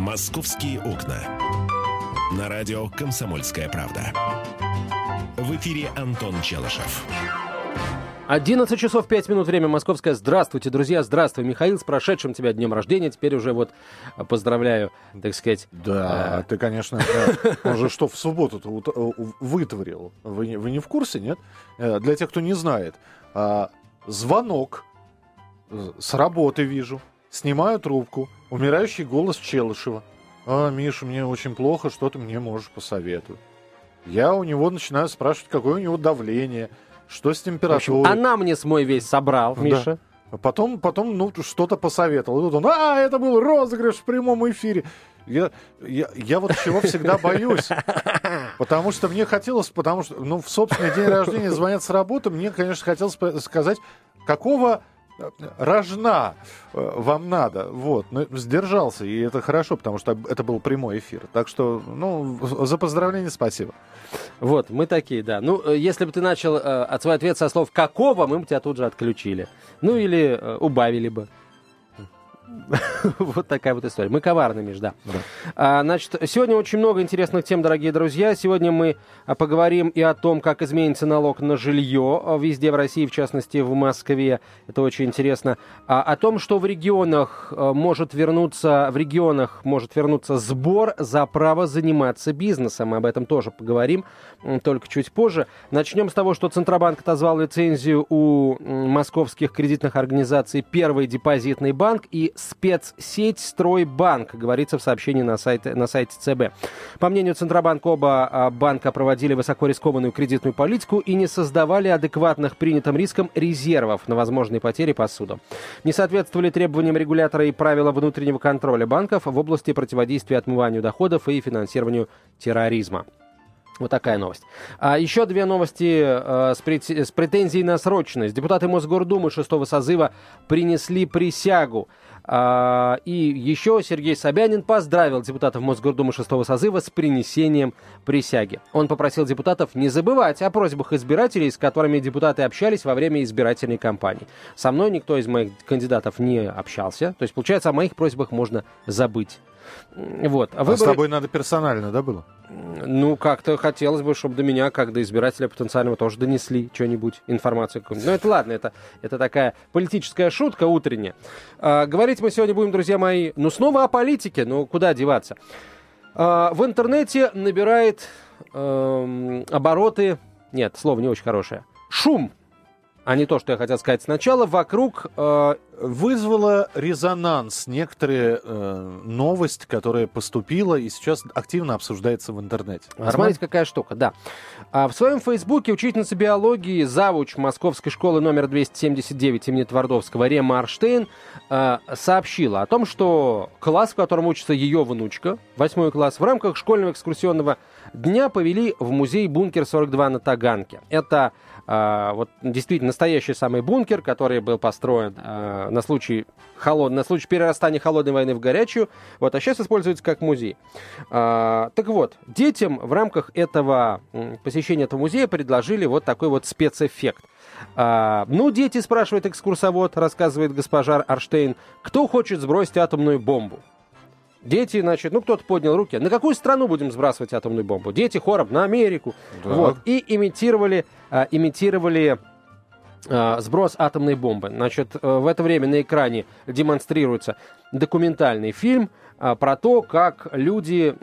«Московские окна». На радио «Комсомольская правда». В эфире Антон Челышев. 11 часов 5 минут, время московское. Здравствуйте, друзья, здравствуй, Михаил, с прошедшим тебя днем рождения. Теперь уже вот поздравляю, так сказать. Да, э, ты, конечно, он же что в субботу вытворил. Вы, вы не в курсе, нет? Э, для тех, кто не знает, а, звонок э, с работы вижу, снимаю трубку, умирающий голос Челышева. А, Миша, мне очень плохо, что ты мне можешь посоветовать? Я у него начинаю спрашивать, какое у него давление, что с температурой? Она мне смой весь собрал, Миша. Да. Потом, потом, ну, что-то посоветовал. И тут он, а, это был розыгрыш в прямом эфире. Я, я, я вот чего всегда боюсь. Потому что мне хотелось, потому что, ну, в собственный день рождения звонят с работы, мне, конечно, хотелось сказать, какого рожна э, вам надо. Вот. Но сдержался, и это хорошо, потому что это был прямой эфир. Так что, ну, за поздравление спасибо. Вот, мы такие, да. Ну, э, если бы ты начал э, свой ответ со слов «какого», мы бы тебя тут же отключили. Ну, или э, убавили бы. вот такая вот история. Мы коварны, Миш, да. да. А, значит, сегодня очень много интересных тем, дорогие друзья. Сегодня мы а, поговорим и о том, как изменится налог на жилье а, везде в России, в частности в Москве. Это очень интересно. А, о том, что в регионах а, может вернуться, в регионах может вернуться сбор за право заниматься бизнесом. Мы об этом тоже поговорим, только чуть позже. Начнем с того, что Центробанк отозвал лицензию у московских кредитных организаций «Первый депозитный банк» и спецсеть «Стройбанк», говорится в сообщении на сайте, на сайте ЦБ. По мнению Центробанка, оба а, банка проводили высокорискованную кредитную политику и не создавали адекватных принятым рискам резервов на возможные потери по суду. Не соответствовали требованиям регулятора и правила внутреннего контроля банков в области противодействия отмыванию доходов и финансированию терроризма. Вот такая новость. А еще две новости э, с, прет... с претензией на срочность. Депутаты Мосгордумы шестого созыва принесли присягу. А, и еще Сергей Собянин поздравил депутатов Мосгордумы шестого созыва с принесением присяги. Он попросил депутатов не забывать о просьбах избирателей, с которыми депутаты общались во время избирательной кампании. Со мной никто из моих кандидатов не общался. То есть, получается, о моих просьбах можно забыть. Вот. А, выборы... а с тобой надо персонально, да, было? Ну, как-то хотелось бы, чтобы до меня, как до избирателя потенциального, тоже донесли что-нибудь, информацию. Но ну, это ладно, это, это такая политическая шутка утренняя. А, говорить мы сегодня будем, друзья мои, ну, снова о политике, ну, куда деваться. А, в интернете набирает э, обороты... Нет, слово не очень хорошее. Шум а не то, что я хотел сказать сначала, вокруг... Э, вызвала резонанс некоторые э, новость, которая поступила и сейчас активно обсуждается в интернете. Нормально? Смотрите, какая штука, да. А в своем фейсбуке учительница биологии, завуч Московской школы номер 279 имени Твардовского Рема Арштейн э, сообщила о том, что класс, в котором учится ее внучка, восьмой класс, в рамках школьного экскурсионного дня повели в музей «Бункер 42» на Таганке. Это а, вот действительно настоящий самый бункер, который был построен а, на случай холод... на случай перерастания холодной войны в горячую, вот, а сейчас используется как музей. А, так вот, детям в рамках этого посещения этого музея предложили вот такой вот спецэффект. А, ну, дети, спрашивает экскурсовод, рассказывает госпожа Арштейн, кто хочет сбросить атомную бомбу? Дети, значит, ну кто-то поднял руки. На какую страну будем сбрасывать атомную бомбу? Дети хором на Америку. Да. Вот. И имитировали, а, имитировали а, сброс атомной бомбы. Значит, э, в это время на экране демонстрируется документальный фильм а, про то, как люди,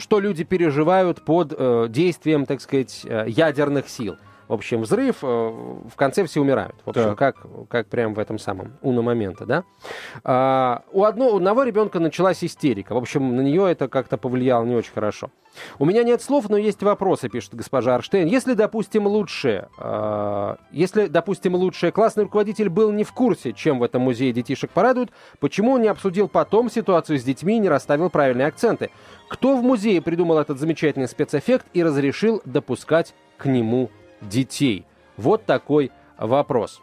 что люди переживают под э, действием, так сказать, э, ядерных сил. В общем, взрыв, э, в конце все умирают. В общем, как, как прям в этом самом уна момента, да? А, у, одного, у одного ребенка началась истерика. В общем, на нее это как-то повлияло не очень хорошо. У меня нет слов, но есть вопросы, пишет госпожа Арштейн. Если, допустим, лучше, э, если, допустим, лучше классный руководитель был не в курсе, чем в этом музее детишек порадуют, почему он не обсудил потом ситуацию с детьми и не расставил правильные акценты? Кто в музее придумал этот замечательный спецэффект и разрешил допускать к нему детей? Вот такой вопрос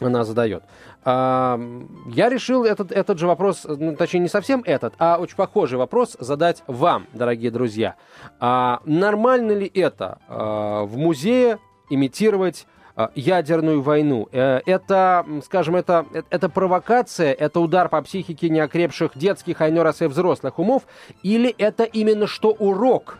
она задает. А, я решил этот, этот же вопрос, ну, точнее не совсем этот, а очень похожий вопрос задать вам, дорогие друзья. А, нормально ли это а, в музее имитировать ядерную войну. Э, это, скажем, это, это провокация, это удар по психике неокрепших детских, а иной раз и взрослых умов, или это именно что урок?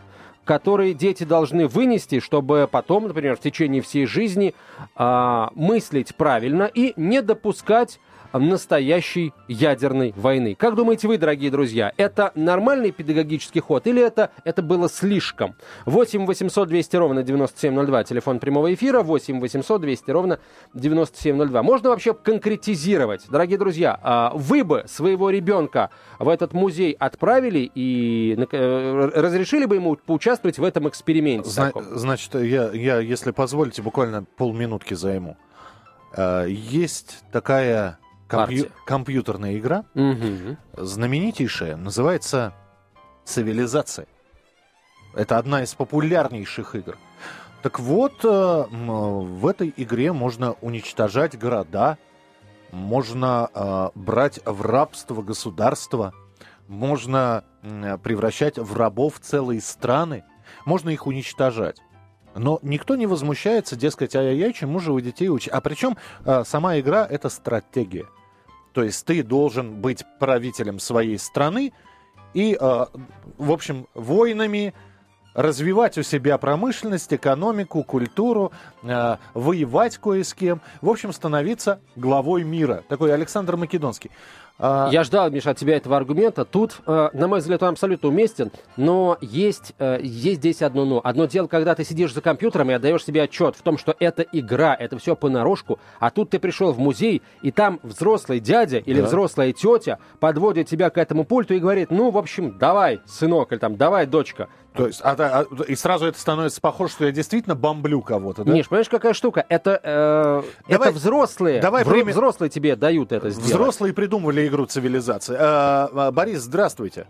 Которые дети должны вынести, чтобы потом, например, в течение всей жизни э, мыслить правильно и не допускать настоящей ядерной войны. Как думаете вы, дорогие друзья, это нормальный педагогический ход или это, это было слишком? 8 800 200 ровно 9702, телефон прямого эфира, 8 800 200 ровно 9702. Можно вообще конкретизировать, дорогие друзья, а вы бы своего ребенка в этот музей отправили и э, разрешили бы ему поучаствовать в этом эксперименте? Зна- значит, я, я, если позволите, буквально полминутки займу. Э, есть такая компью- компьютерная игра, угу. знаменитейшая, называется «Цивилизация». Это одна из популярнейших игр. Так вот, э, в этой игре можно уничтожать города, можно э, брать в рабство государства, можно превращать в рабов целые страны, можно их уничтожать. Но никто не возмущается, дескать, ай-яй-яй, чему же вы детей учите. А причем э, сама игра — это стратегия. То есть ты должен быть правителем своей страны и, э, в общем, воинами развивать у себя промышленность, экономику, культуру, э, воевать кое с кем, в общем, становиться главой мира. Такой Александр Македонский. А... Я ждал, Миша, от тебя этого аргумента. Тут, э, на мой взгляд, он абсолютно уместен, но есть, э, есть здесь одно но. Одно дело, когда ты сидишь за компьютером и отдаешь себе отчет в том, что это игра, это все понарошку, а тут ты пришел в музей, и там взрослый дядя или да. взрослая тетя подводит тебя к этому пульту и говорит, ну, в общем, давай, сынок, или там, давай, дочка, то есть, а, а, и сразу это становится похоже, что я действительно бомблю кого-то, да? Миш, понимаешь, какая штука? Это, э, давай, это взрослые. Давай вр- время... Взрослые тебе дают это сделать. Взрослые придумывали игру цивилизации. А, а, Борис, здравствуйте.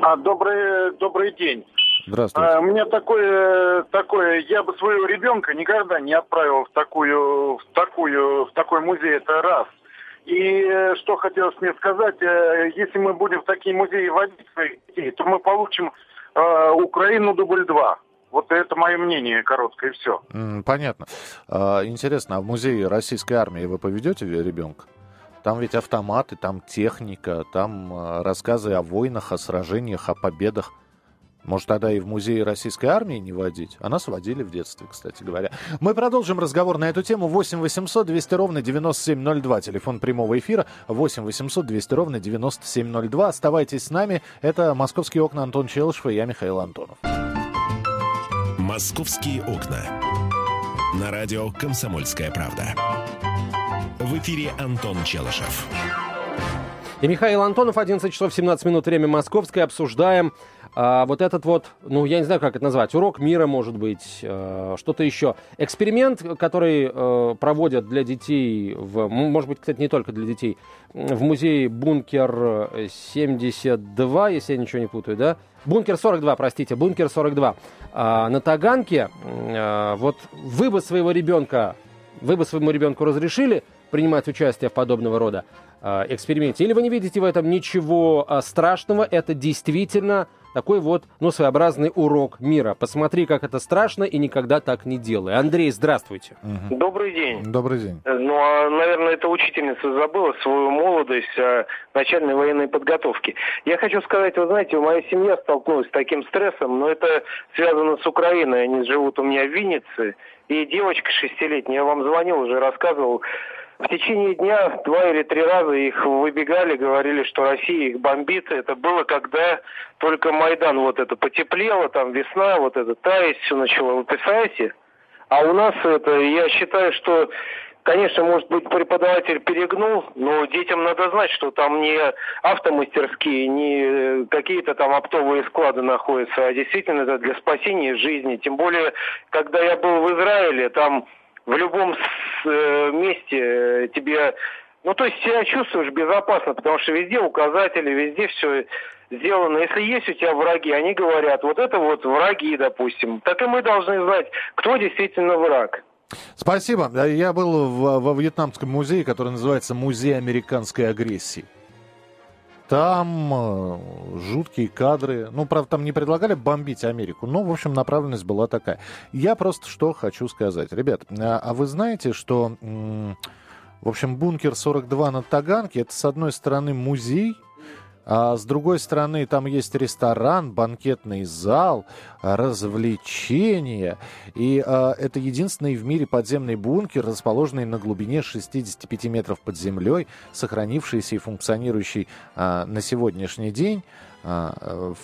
А, добрый, добрый день. Здравствуйте. А, у меня такое, такое, я бы своего ребенка никогда не отправил в такую, в такую, в такой музей, это раз. И э, что хотелось мне сказать, э, если мы будем в такие музеи водить своих детей, то мы получим э, Украину дубль 2. Вот это мое мнение короткое, и все. понятно. А, интересно, а в музее российской армии вы поведете ребенка? Там ведь автоматы, там техника, там а, рассказы о войнах, о сражениях, о победах. Может, тогда и в музее российской армии не водить? А нас водили в детстве, кстати говоря. Мы продолжим разговор на эту тему. 8 800 200 ровно 9702. Телефон прямого эфира 8 800 200 ровно 9702. Оставайтесь с нами. Это «Московские окна» Антон Челышев и я, Михаил Антонов. «Московские окна». На радио «Комсомольская правда». В эфире Антон Челышев. И Михаил Антонов, 11 часов 17 минут, время московское. Обсуждаем а, вот этот вот, ну, я не знаю, как это назвать, урок мира, может быть, э, что-то еще. Эксперимент, который э, проводят для детей, в, может быть, кстати, не только для детей, в музее Бункер 72, если я ничего не путаю, да? Бункер 42, простите, Бункер 42. А, на Таганке, а, вот вы бы своего ребенка, вы бы своему ребенку разрешили принимать участие в подобного рода а, эксперименте? Или вы не видите в этом ничего а, страшного? Это действительно такой вот, ну, своеобразный урок мира. Посмотри, как это страшно, и никогда так не делай. Андрей, здравствуйте. Угу. Добрый день. Добрый день. Э, ну, а, наверное, эта учительница забыла свою молодость о начальной военной подготовке. Я хочу сказать, вы знаете, моя семья столкнулась с таким стрессом, но это связано с Украиной. Они живут у меня в Виннице, и девочка шестилетняя, я вам звонил, уже рассказывал, в течение дня два или три раза их выбегали, говорили, что Россия их бомбит. Это было, когда только Майдан вот это потеплело, там весна, вот это таять все начало. Вы представляете? А у нас это, я считаю, что Конечно, может быть, преподаватель перегнул, но детям надо знать, что там не автомастерские, не какие-то там оптовые склады находятся, а действительно это для спасения жизни. Тем более, когда я был в Израиле, там в любом э, месте э, тебе... Ну, то есть себя чувствуешь безопасно, потому что везде указатели, везде все сделано. Если есть у тебя враги, они говорят, вот это вот враги, допустим. Так и мы должны знать, кто действительно враг. Спасибо. Я был во Вьетнамском музее, который называется Музей американской агрессии. Там э, жуткие кадры. Ну, правда, там не предлагали бомбить Америку, но, в общем, направленность была такая. Я просто что хочу сказать. Ребят, а, а вы знаете, что, в общем, бункер 42 на Таганке, это, с одной стороны, музей, а с другой стороны, там есть ресторан, банкетный зал, развлечения. И а, это единственный в мире подземный бункер, расположенный на глубине 65 метров под землей, сохранившийся и функционирующий а, на сегодняшний день. А,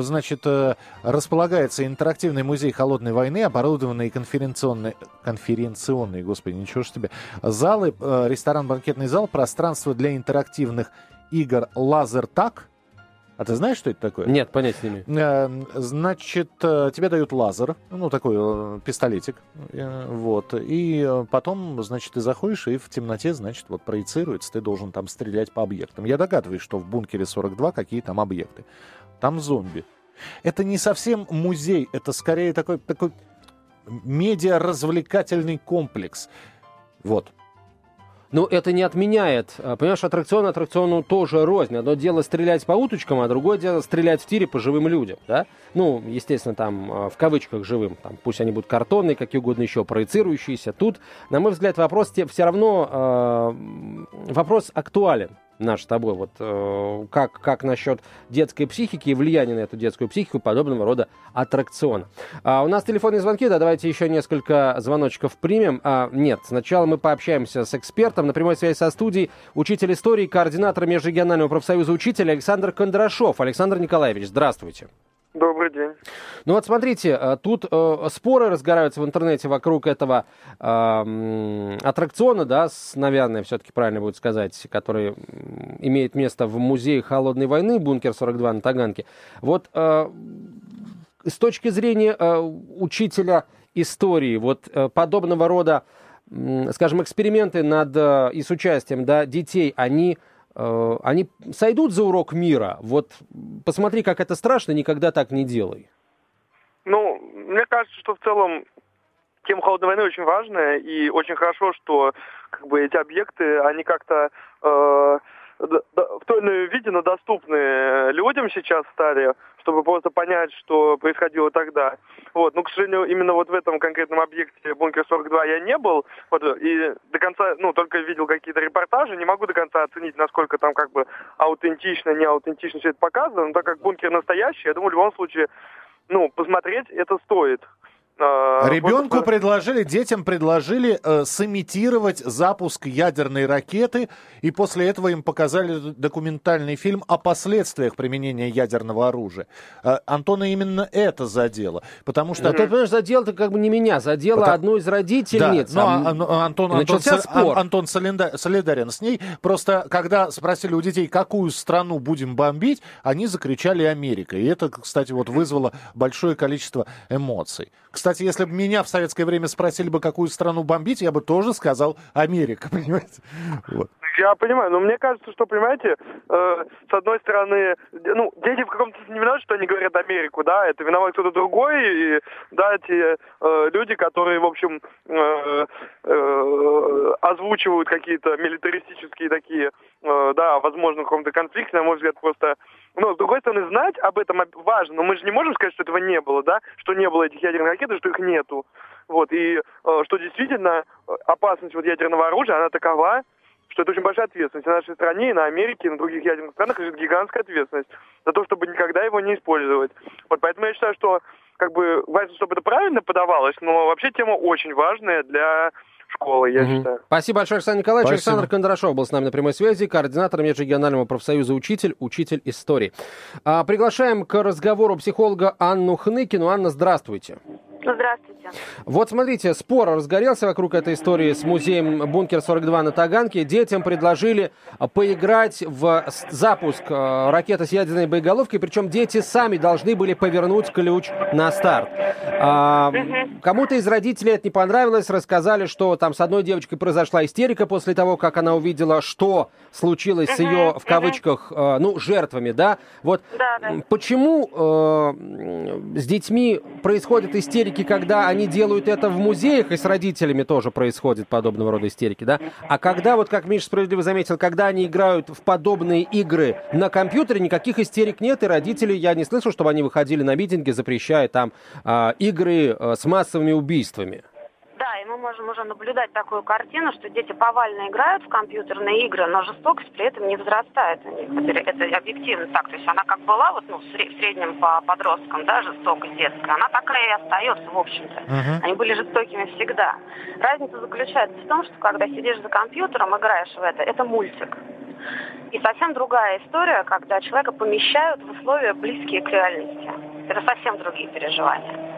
значит, э, располагается интерактивный музей холодной войны, оборудованный конференционный, конференционный, господи, ничего ж себе, залы, э, ресторан, банкетный зал, пространство для интерактивных игр «Лазертак». А ты знаешь, что это такое? Нет, понятия не имею. Э, значит, э, тебе дают лазер, ну, такой э, пистолетик, вот, и потом, значит, ты заходишь, и в темноте, значит, вот проецируется, ты должен там стрелять по объектам. Я догадываюсь, что в бункере 42 какие там объекты. Там зомби. Это не совсем музей, это скорее такой, такой медиа-развлекательный комплекс. Вот. Но ну, это не отменяет. А, понимаешь, аттракцион аттракциону тоже рознь. Одно дело стрелять по уточкам, а другое дело стрелять в тире по живым людям. Да? Ну, естественно, там а, в кавычках живым. Там, пусть они будут картонные, какие угодно еще, проецирующиеся. Тут, на мой взгляд, вопрос все равно э, вопрос актуален наш с тобой, вот э, как, как насчет детской психики и влияния на эту детскую психику подобного рода аттракциона. А, у нас телефонные звонки, да, давайте еще несколько звоночков примем. А, нет, сначала мы пообщаемся с экспертом на прямой связи со студией, учитель истории, координатор межрегионального профсоюза учителя Александр Кондрашов. Александр Николаевич, здравствуйте. Добрый день. Ну вот смотрите, э, тут э, споры разгораются в интернете вокруг этого э, аттракциона, да, с, наверное, все-таки правильно будет сказать, который имеет место в музее холодной войны, бункер 42 на Таганке. Вот э, с точки зрения э, учителя истории, вот э, подобного рода, э, скажем, эксперименты над э, и с участием да, детей, они они сойдут за урок мира. Вот посмотри, как это страшно, никогда так не делай. Ну, мне кажется, что в целом тема холодной войны очень важная, и очень хорошо, что как бы эти объекты, они как-то э, в той или иной виде, но доступны людям сейчас стали, чтобы просто понять, что происходило тогда. Вот. Но, к сожалению, именно вот в этом конкретном объекте бункер 42 я не был. Вот, и до конца, ну, только видел какие-то репортажи. Не могу до конца оценить, насколько там как бы аутентично, не аутентично все это показано. Но так как бункер настоящий, я думаю, в любом случае, ну, посмотреть это стоит. А, Ребенку предложили, детям предложили э, сымитировать запуск ядерной ракеты, и после этого им показали документальный фильм о последствиях применения ядерного оружия. Э, Антона именно это задело, потому что... А ты понимаешь, задело-то как бы не меня, задело потому... одну из родительниц. Да, но, а, но Антон, Антон, спор. Антон солидарен с ней. Просто когда спросили у детей, какую страну будем бомбить, они закричали «Америка». И это, кстати, вот вызвало большое количество эмоций. Кстати, если бы меня в советское время спросили бы, какую страну бомбить, я бы тоже сказал Америка, понимаете? Вот. Я понимаю, но мне кажется, что, понимаете, э, с одной стороны, ну, дети в каком-то смысле не виноваты, что они говорят Америку, да, это виноват кто-то другой, и, да, те э, люди, которые, в общем, э, э, озвучивают какие-то милитаристические такие, э, да, возможно, в каком-то конфликте, на мой взгляд, просто но, с другой стороны, знать об этом важно, но мы же не можем сказать, что этого не было, да, что не было этих ядерных ракет, и что их нету. Вот, и э, что действительно э, опасность вот ядерного оружия, она такова, что это очень большая ответственность. На нашей стране, и на Америке, и на других ядерных странах лежит гигантская ответственность за то, чтобы никогда его не использовать. Вот поэтому я считаю, что как бы важно, чтобы это правильно подавалось, но вообще тема очень важная для школы, я угу. считаю. Спасибо большое, Александр Николаевич. Спасибо. Александр Кондрашов был с нами на прямой связи, координатор Межрегионального профсоюза «Учитель», учитель истории. А, приглашаем к разговору психолога Анну Хныкину. Анна, здравствуйте. Здравствуйте. Вот смотрите, спор разгорелся вокруг этой истории с музеем «Бункер-42» на Таганке. Детям предложили поиграть в запуск э, ракеты с ядерной боеголовкой, причем дети сами должны были повернуть ключ на старт. А, кому-то из родителей это не понравилось, рассказали, что там с одной девочкой произошла истерика после того, как она увидела, что случилось с ее, в кавычках, э, ну, жертвами, да? Вот да, да. почему э, с детьми происходит истерика истерики, когда они делают это в музеях, и с родителями тоже происходит подобного рода истерики, да? А когда, вот как Миша справедливо заметил, когда они играют в подобные игры на компьютере, никаких истерик нет, и родители, я не слышал, чтобы они выходили на митинги, запрещая там э, игры э, с массовыми убийствами. Мы можем уже наблюдать такую картину, что дети повально играют в компьютерные игры, но жестокость при этом не возрастает это объективно так. То есть она как была вот, ну, в среднем по подросткам, да, жестокость детская, она такая и остается, в общем-то. Uh-huh. Они были жестокими всегда. Разница заключается в том, что когда сидишь за компьютером, играешь в это, это мультик. И совсем другая история, когда человека помещают в условия близкие к реальности. Это совсем другие переживания.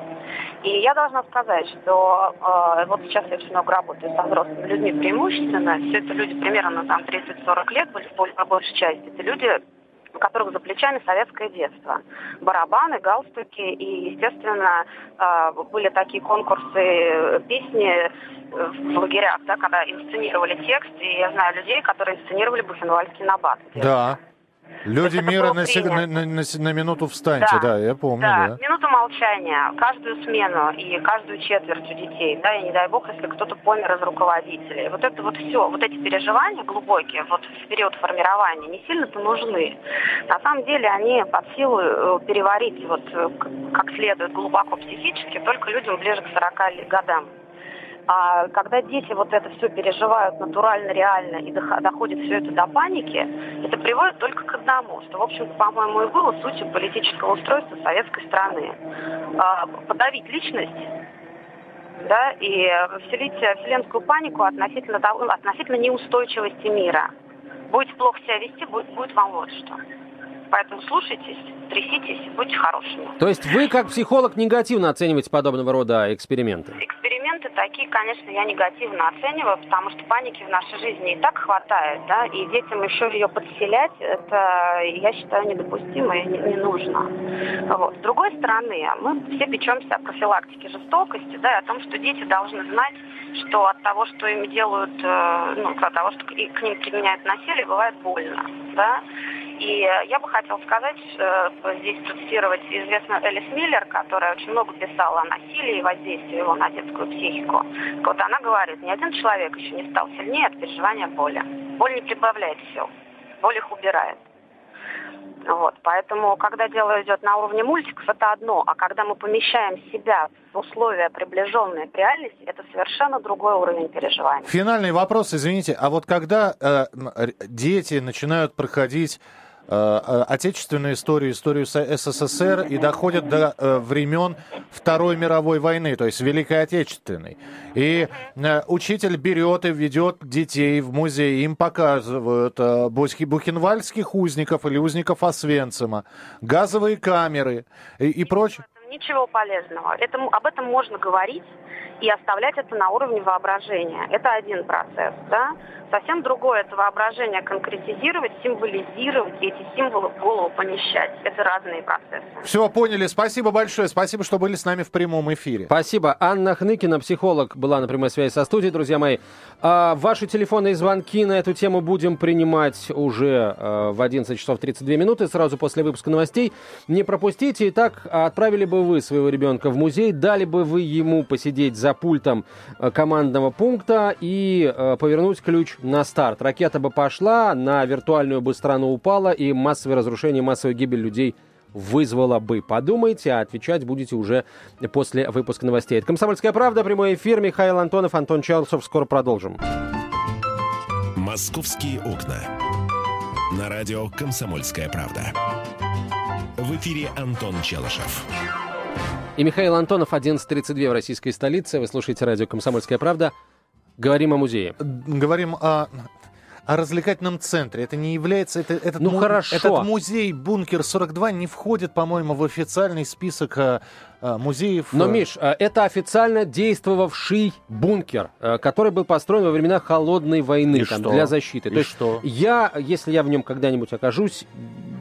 И я должна сказать, что э, вот сейчас я очень много работаю со взрослыми людьми преимущественно. Все это люди примерно там 30-40 лет были, по большей части. Это люди, у которых за плечами советское детство. Барабаны, галстуки. И, естественно, э, были такие конкурсы песни в лагерях, да, когда инсценировали текст. И я знаю людей, которые инсценировали Бухенвальдский набат. Да. Люди мира на, на, на, на, на минуту встаньте, да, да я помню. Да. да, минуту молчания, каждую смену и каждую четверть у детей, да, и не дай бог, если кто-то помер из руководителей. Вот это вот все, вот эти переживания глубокие, вот в период формирования, не сильно-то нужны. На самом деле они под силу э, переварить вот э, как следует глубоко психически только людям ближе к 40 годам. А когда дети вот это все переживают натурально, реально и доходит все это до паники, это приводит только к одному, что, в общем-то, по-моему, и было сутью политического устройства советской страны. А, подавить личность да, и вселить вселенскую панику относительно, относительно неустойчивости мира. Будете плохо себя вести, будет, будет вам вот что. Поэтому слушайтесь, тряситесь, будьте хорошими. То есть вы, как психолог, негативно оцениваете подобного рода эксперименты? Эксперименты такие, конечно, я негативно оцениваю, потому что паники в нашей жизни и так хватает, да, и детям еще ее подселять, это, я считаю, недопустимо и не, не нужно. Вот. С другой стороны, мы все печемся о профилактике жестокости, да, и о том, что дети должны знать, что от того, что им делают, э, ну, от того, что к ним применяют насилие, бывает больно, да, и я бы хотела сказать, э, здесь цитировать известную Элис Миллер, которая очень много писала о насилии и воздействии его на детскую психику. Вот она говорит, ни один человек еще не стал сильнее от переживания боли. Боль не прибавляет сил, боль их убирает. Вот, поэтому, когда дело идет на уровне мультиков, это одно, а когда мы помещаем себя в условия, приближенные к реальности, это совершенно другой уровень переживания. Финальный вопрос, извините, а вот когда э, дети начинают проходить Э, э, отечественную историю, историю СССР и доходят до э, времен Второй мировой войны, то есть Великой Отечественной. И учитель берет и ведет детей в музей, им показывают бухенвальских узников или узников Освенцима, газовые камеры и, и прочее. Ничего полезного. Это, об этом можно говорить и оставлять это на уровне воображения. Это один процесс, да. Совсем другое это воображение конкретизировать, символизировать и эти символы в голову помещать. Это разные процессы. Все, поняли. Спасибо большое. Спасибо, что были с нами в прямом эфире. Спасибо. Анна Хныкина, психолог, была на прямой связи со студией, друзья мои. А, ваши телефонные звонки на эту тему будем принимать уже а, в 11 часов 32 минуты, сразу после выпуска новостей. Не пропустите. Итак, отправили бы вы своего ребенка в музей, дали бы вы ему посидеть за пультом а, командного пункта и а, повернуть ключ на старт. Ракета бы пошла, на виртуальную бы страну упала, и массовое разрушение, массовая гибель людей вызвала бы. Подумайте, а отвечать будете уже после выпуска новостей. Это «Комсомольская правда», прямой эфир. Михаил Антонов, Антон Чалцов. Скоро продолжим. «Московские окна». На радио «Комсомольская правда». В эфире Антон Челышев. И Михаил Антонов, 11.32 в российской столице. Вы слушаете радио «Комсомольская правда». Говорим о музее. Говорим о о развлекательном центре. Это не является... Это, этот, ну, му, хорошо. этот музей «Бункер 42» не входит, по-моему, в официальный список а, музеев. Но, Миш, а, это официально действовавший бункер, который был построен во времена Холодной войны там, для защиты. И То что? есть я, если я в нем когда-нибудь окажусь,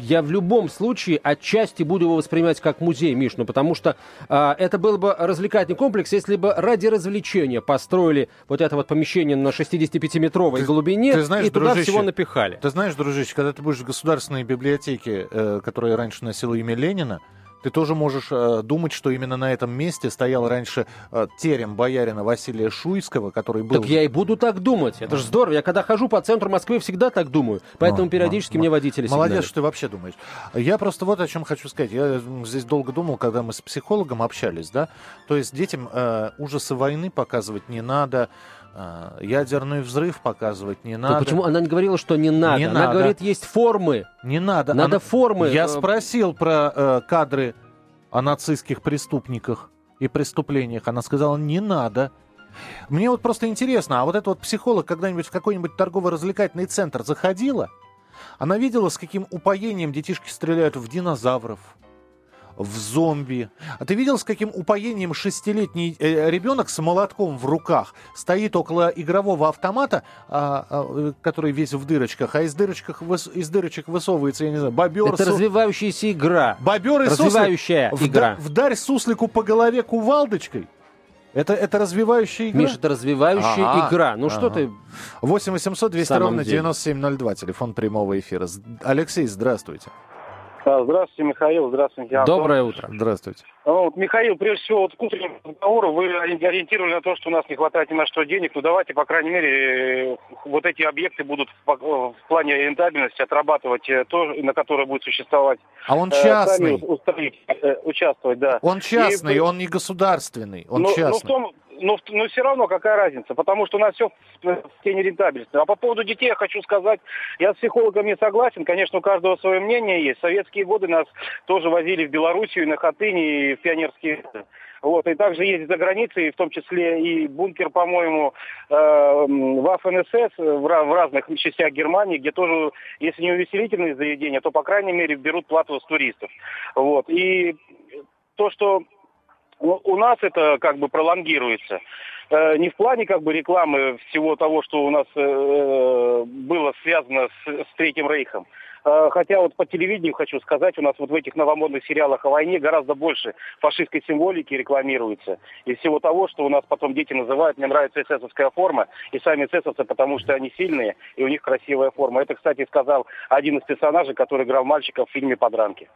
я в любом случае отчасти буду его воспринимать как музей, Миш, ну потому что а, это был бы развлекательный комплекс, если бы ради развлечения построили вот это вот помещение на 65-метровой глубине ты знаешь, и туда дружище, всего напихали. Ты знаешь, дружище, когда ты будешь в государственной библиотеке, э, которая раньше носила имя Ленина, ты тоже можешь э, думать, что именно на этом месте стоял раньше э, терем боярина Василия Шуйского, который был... Так я и буду так думать. Это же здорово. Я когда хожу по центру Москвы, всегда так думаю. Поэтому Ну, периодически ну, мне водители Молодец, сигналят. что ты вообще думаешь. Я просто вот о чем хочу сказать. Я здесь долго думал, когда мы с психологом общались, да. То есть детям э, ужасы войны показывать не надо, э, ядерный взрыв показывать не надо. почему она не говорила, что не надо? Не она надо. говорит, есть формы. Не надо. Надо Она- формы, Я э, спросил про э, кадры о нацистских преступниках и преступлениях. Она сказала, не надо. Мне вот просто интересно, а вот эта вот психолог когда-нибудь в какой-нибудь торгово-развлекательный центр заходила? Она видела, с каким упоением детишки стреляют в динозавров, в зомби. А ты видел, с каким упоением шестилетний э, ребенок с молотком в руках стоит около игрового автомата, а, а, который весь в дырочках, а из, дырочках, из дырочек высовывается, я не знаю, бобер, Это су- развивающаяся игра. бобер и суслик. Развивающая Вда- игра. Вдарь суслику по голове кувалдочкой. Это, это развивающая игра? Миша, это развивающая Ага, игра. Ну что ага. ты... 8 800 200 В самом ровно деле. 9702, телефон прямого эфира. Алексей, здравствуйте. А, Здравствуйте, Михаил. Здравствуйте, Антон. Доброе утро. Здравствуйте. Ну, вот, Михаил, прежде всего, вот к утреннему разговору вы ори- ориентировали на то, что у нас не хватает ни на что денег. Ну, давайте, по крайней мере, э, вот эти объекты будут в, в плане рентабельности отрабатывать э, то, на которое будет существовать. А он э, сами частный. устроить, э, участвовать, да. Он частный, И- он не государственный, он ну, ну, в частный. том, в- но все равно какая разница, потому что у нас все в, в тене рентабельности. А по поводу детей я хочу сказать, я с психологом не согласен, конечно, у каждого свое мнение есть. В советские годы нас тоже возили в Белоруссию, на Хатыни, и в пионерские. Вот, и также ездить за границей, в том числе и бункер, по-моему, э, в ФНСС, в, ра- в разных частях Германии, где тоже, если не увеселительные заведения, то, по крайней мере, берут плату с туристов. Вот, и то, что у нас это как бы пролонгируется. Э, Не в плане как бы рекламы всего того, что у нас э, было связано с, с Третьим Рейхом. Э, Хотя вот по телевидению хочу сказать, у нас вот в этих новомодных сериалах о войне гораздо больше фашистской символики рекламируется. И всего того, что у нас потом дети называют, мне нравится эсэсовская форма, и сами эсэсовцы, потому что они сильные, и у них красивая форма. Это, кстати, сказал один из персонажей, который играл мальчика в фильме «Подранки».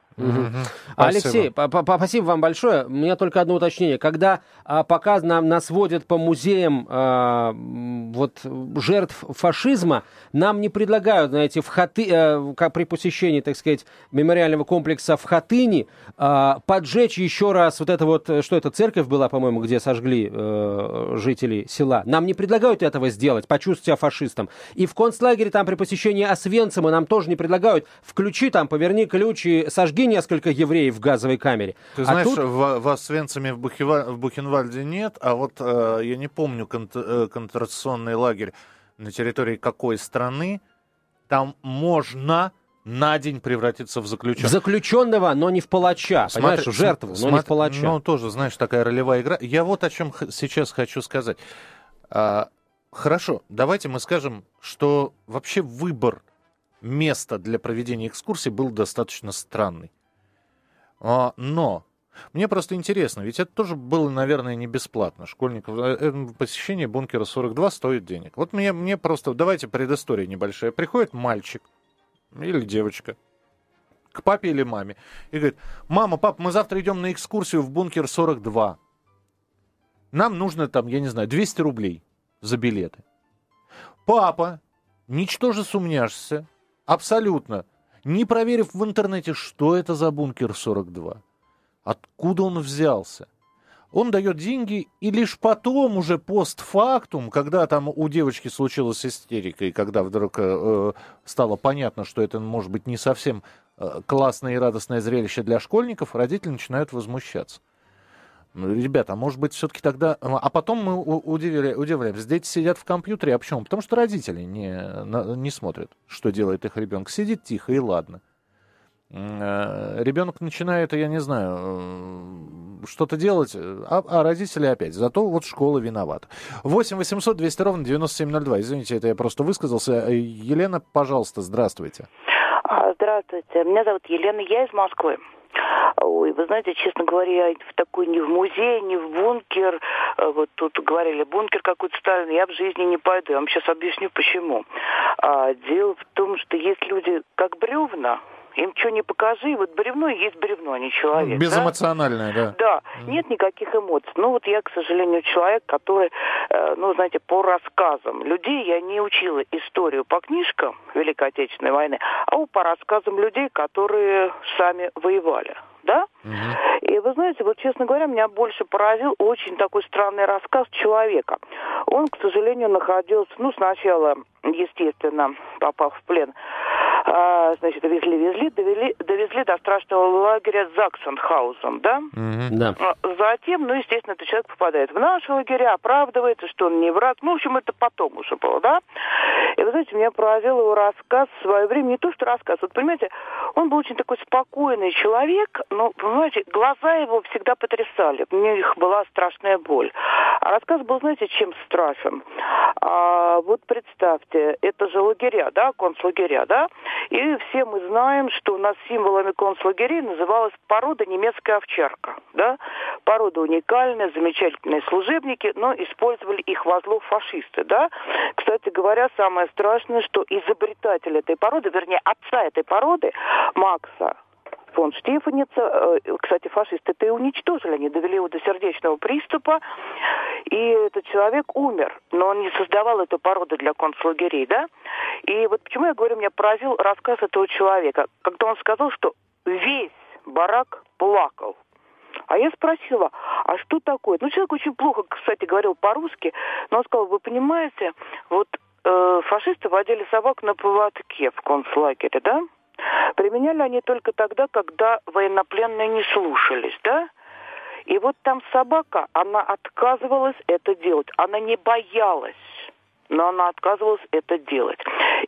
Алексей, Спасибо. по- спасибо вам большое. У меня только одно уточнение. Когда а, показ нам, нас водят по музеям а, вот, жертв фашизма, нам не предлагают, знаете, в Хаты, э, как при посещении, так сказать, мемориального комплекса в Хатыни а, поджечь еще раз вот это вот, э, что это, церковь была, по-моему, где сожгли э, жители села. Нам не предлагают этого сделать, почувствовать себя фашистом. И в концлагере там при посещении Освенцима нам тоже не предлагают включи там, поверни ключ и сожги несколько евреев в газовой камере. Ты А знаешь, тут- в, в Освенциме в, Бухева- в Бухенвальде нет, а вот э, я не помню конт- э, концентрационный лагерь на территории какой страны, там можно на день превратиться в в заключенного. заключенного, но не в палача. Понимаешь, в жертву, но не в смотри, палача. Ну, тоже, знаешь, такая ролевая игра. Я вот о чем сейчас хочу сказать. А, хорошо, давайте мы скажем, что вообще выбор места для проведения экскурсии был достаточно странный. А, но мне просто интересно, ведь это тоже было, наверное, не бесплатно. Школьников э, э, посещение бункера 42 стоит денег. Вот мне, мне просто, давайте предыстория небольшая. Приходит мальчик или девочка к папе или маме и говорит, мама, пап, мы завтра идем на экскурсию в бункер 42. Нам нужно там, я не знаю, 200 рублей за билеты. Папа, ничтоже сумняшься, абсолютно, не проверив в интернете, что это за бункер 42, откуда он взялся. Он дает деньги, и лишь потом, уже постфактум, когда там у девочки случилась истерика, и когда вдруг э, э, стало понятно, что это может быть не совсем э, классное и радостное зрелище для школьников, родители начинают возмущаться. Ну, ребята, а может быть, все-таки тогда... А потом мы удивили- удивляемся. Дети сидят в компьютере, а почему? Потому что родители не, не смотрят, что делает их ребенок. Сидит тихо, и ладно. Ребенок начинает, я не знаю, э, что-то делать, а, а родители опять. Зато вот школа виновата. 8 800 200 ровно 9702. Извините, это я просто высказался. Э, Елена, пожалуйста, здравствуйте. А, Здравствуйте, меня зовут Елена, я из Москвы. Ой, вы знаете, честно говоря, я в такой ни в музей, ни в бункер, э, вот тут говорили, бункер какой-то Сталин, я в жизни не пойду. Я вам сейчас объясню, почему. А, дело в том, что есть люди как бревна, Им что не покажи, вот бревно и есть бревно, а не человек. да? Безэмоциональное, да. Да, нет никаких эмоций. Ну вот я, к сожалению, человек, который, э, ну знаете, по рассказам людей я не учила историю по книжкам Великой Отечественной войны, а по рассказам людей, которые сами воевали. Да? И вы знаете, вот честно говоря, меня больше поразил очень такой странный рассказ человека. Он, к сожалению, находился, ну, сначала, естественно, попав в плен, значит, везли-везли, довели, довезли до страшного лагеря Заксенхаузен, да? Да. А Затем, ну, естественно, этот человек попадает в наши лагеря, оправдывается, что он не враг. Ну, в общем, это потом уже было, да? И вы знаете, меня поразил его рассказ в свое время. Не то, что рассказ. Вот, понимаете, он был очень такой спокойный человек, но, понимаете, глаза его всегда потрясали. У них была страшная боль. А рассказ был, знаете, чем страшен? А, вот представьте, это же лагеря, да, концлагеря, да? И все мы знаем, что у нас символами концлагерей называлась порода немецкая овчарка, да? Порода уникальная, замечательные служебники, но использовали их во зло фашисты, да? Кстати говоря, самое страшное, что изобретатель этой породы, вернее, отца этой породы, Макса, фон Штефаница. э, Кстати, фашисты это и уничтожили. Они довели его до сердечного приступа. И этот человек умер. Но он не создавал эту породу для концлагерей, да? И вот почему я говорю, меня поразил рассказ этого человека. Когда он сказал, что весь барак плакал. А я спросила, а что такое? Ну, человек очень плохо, кстати, говорил по-русски, но он сказал, вы понимаете, вот э, фашисты водили собак на поводке в концлагере, да? Применяли они только тогда, когда военнопленные не слушались, да? И вот там собака, она отказывалась это делать. Она не боялась, но она отказывалась это делать.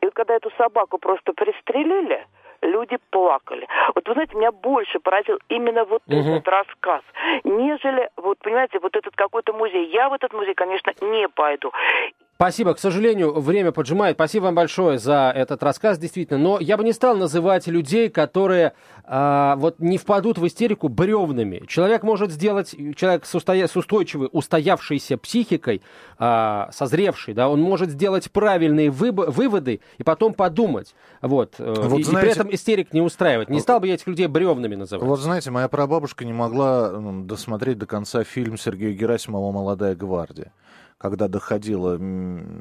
И вот когда эту собаку просто пристрелили, люди плакали. Вот вы знаете, меня больше поразил именно вот Мгм. этот рассказ, нежели, вот понимаете, вот этот какой-то музей. Я в этот музей, конечно, не пойду. Спасибо. К сожалению, время поджимает. Спасибо вам большое за этот рассказ, действительно. Но я бы не стал называть людей, которые а, вот не впадут в истерику бревнами. Человек может сделать, человек с, устоя- с устойчивой, устоявшейся психикой, а, созревший, да, он может сделать правильные выбо- выводы и потом подумать. Вот. э, Вот и, и знаете- при этом истерик не устраивать. Не стал бы я этих людей бревнами называть. Вот знаете, моя прабабушка не могла м, досмотреть до конца фильм Сергея Герасимова «Молодая гвардия». Когда доходила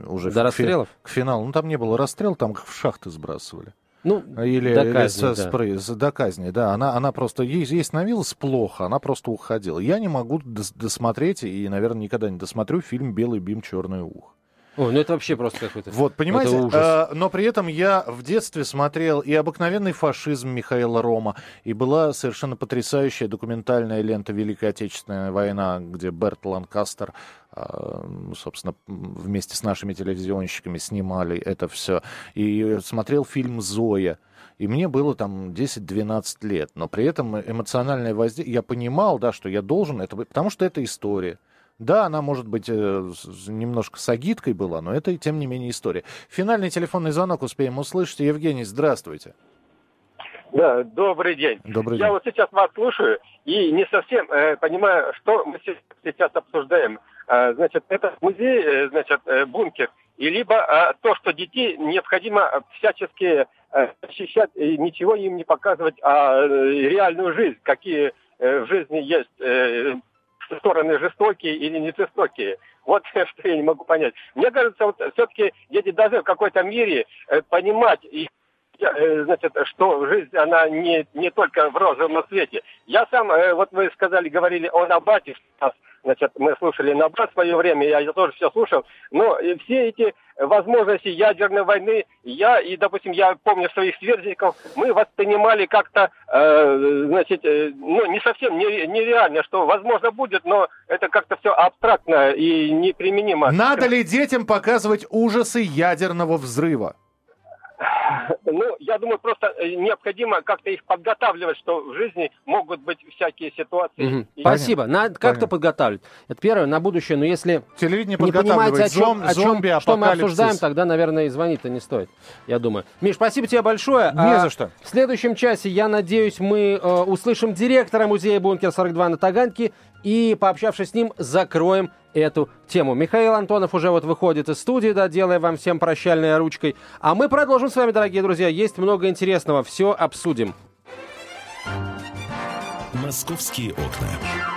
уже До к расстрелов? к финалу. Ну, там не было расстрел, там в шахты сбрасывали. Ну, Или, до или казни, со- да. спрей- до казни, да. Она, она просто, ей, ей становилось плохо, она просто уходила. Я не могу дос- досмотреть, и, наверное, никогда не досмотрю фильм «Белый бим, черное ухо». Ой, ну это вообще просто какой-то... Вот, понимаете, это ужас. э, но при этом я в детстве смотрел и обыкновенный фашизм Михаила Рома, и была совершенно потрясающая документальная лента Великая Отечественная война, где Берт Ланкастер, э, собственно, м, вместе с нашими телевизионщиками снимали это все. И смотрел фильм «Зоя». И мне было там 10-12 лет, но при этом эмоциональное воздействие, я понимал, да, что я должен это, потому что это история. Да, она, может быть, э, немножко с агиткой была, но это, тем не менее, история. Финальный телефонный звонок успеем услышать. Евгений, здравствуйте. Да, добрый день. Добрый Я день. вот сейчас вас слушаю и не совсем э, понимаю, что мы се- сейчас обсуждаем. Э, значит, это музей, э, значит, э, бункер, и либо э, то, что детей необходимо всячески э, защищать и ничего им не показывать, а э, реальную жизнь, какие э, в жизни есть э, стороны жестокие или не жестокие. Вот что я не могу понять. Мне кажется, вот все-таки дети должны в какой-то мере э, понимать и э, значит, что жизнь, она не, не только в розовом свете. Я сам, э, вот вы сказали, говорили о Набате, сейчас, значит, мы слушали Набат в свое время, я тоже все слушал, но э, все эти возможности ядерной войны, я, и, допустим, я помню своих сверстников, мы воспринимали как-то, э, значит, э, ну, не совсем не- нереально, что возможно будет, но это как-то все абстрактно и неприменимо. Надо ли детям показывать ужасы ядерного взрыва? Ну, я думаю, просто э, необходимо как-то их подготавливать, что в жизни могут быть всякие ситуации. Мгм. И- Спасибо. Надо как-то подготавливать. Это первое. На будущее. Но если Телевидение не понимаете, о чем, зом- о чем- зомби, что мы обсуждаем, тогда, наверное, и звонить-то не стоит, я думаю. Миш, спасибо тебе большое. Не А за что. В следующем часе, я надеюсь, мы э, услышим директора музея «Бункер 42» на Таганке и, пообщавшись с ним, закроем эту тему. Михаил Антонов уже вот выходит из студии, да, делая вам всем прощальной ручкой. А мы продолжим с вами, дорогие друзья. Есть много интересного. Все обсудим. «Московские окна».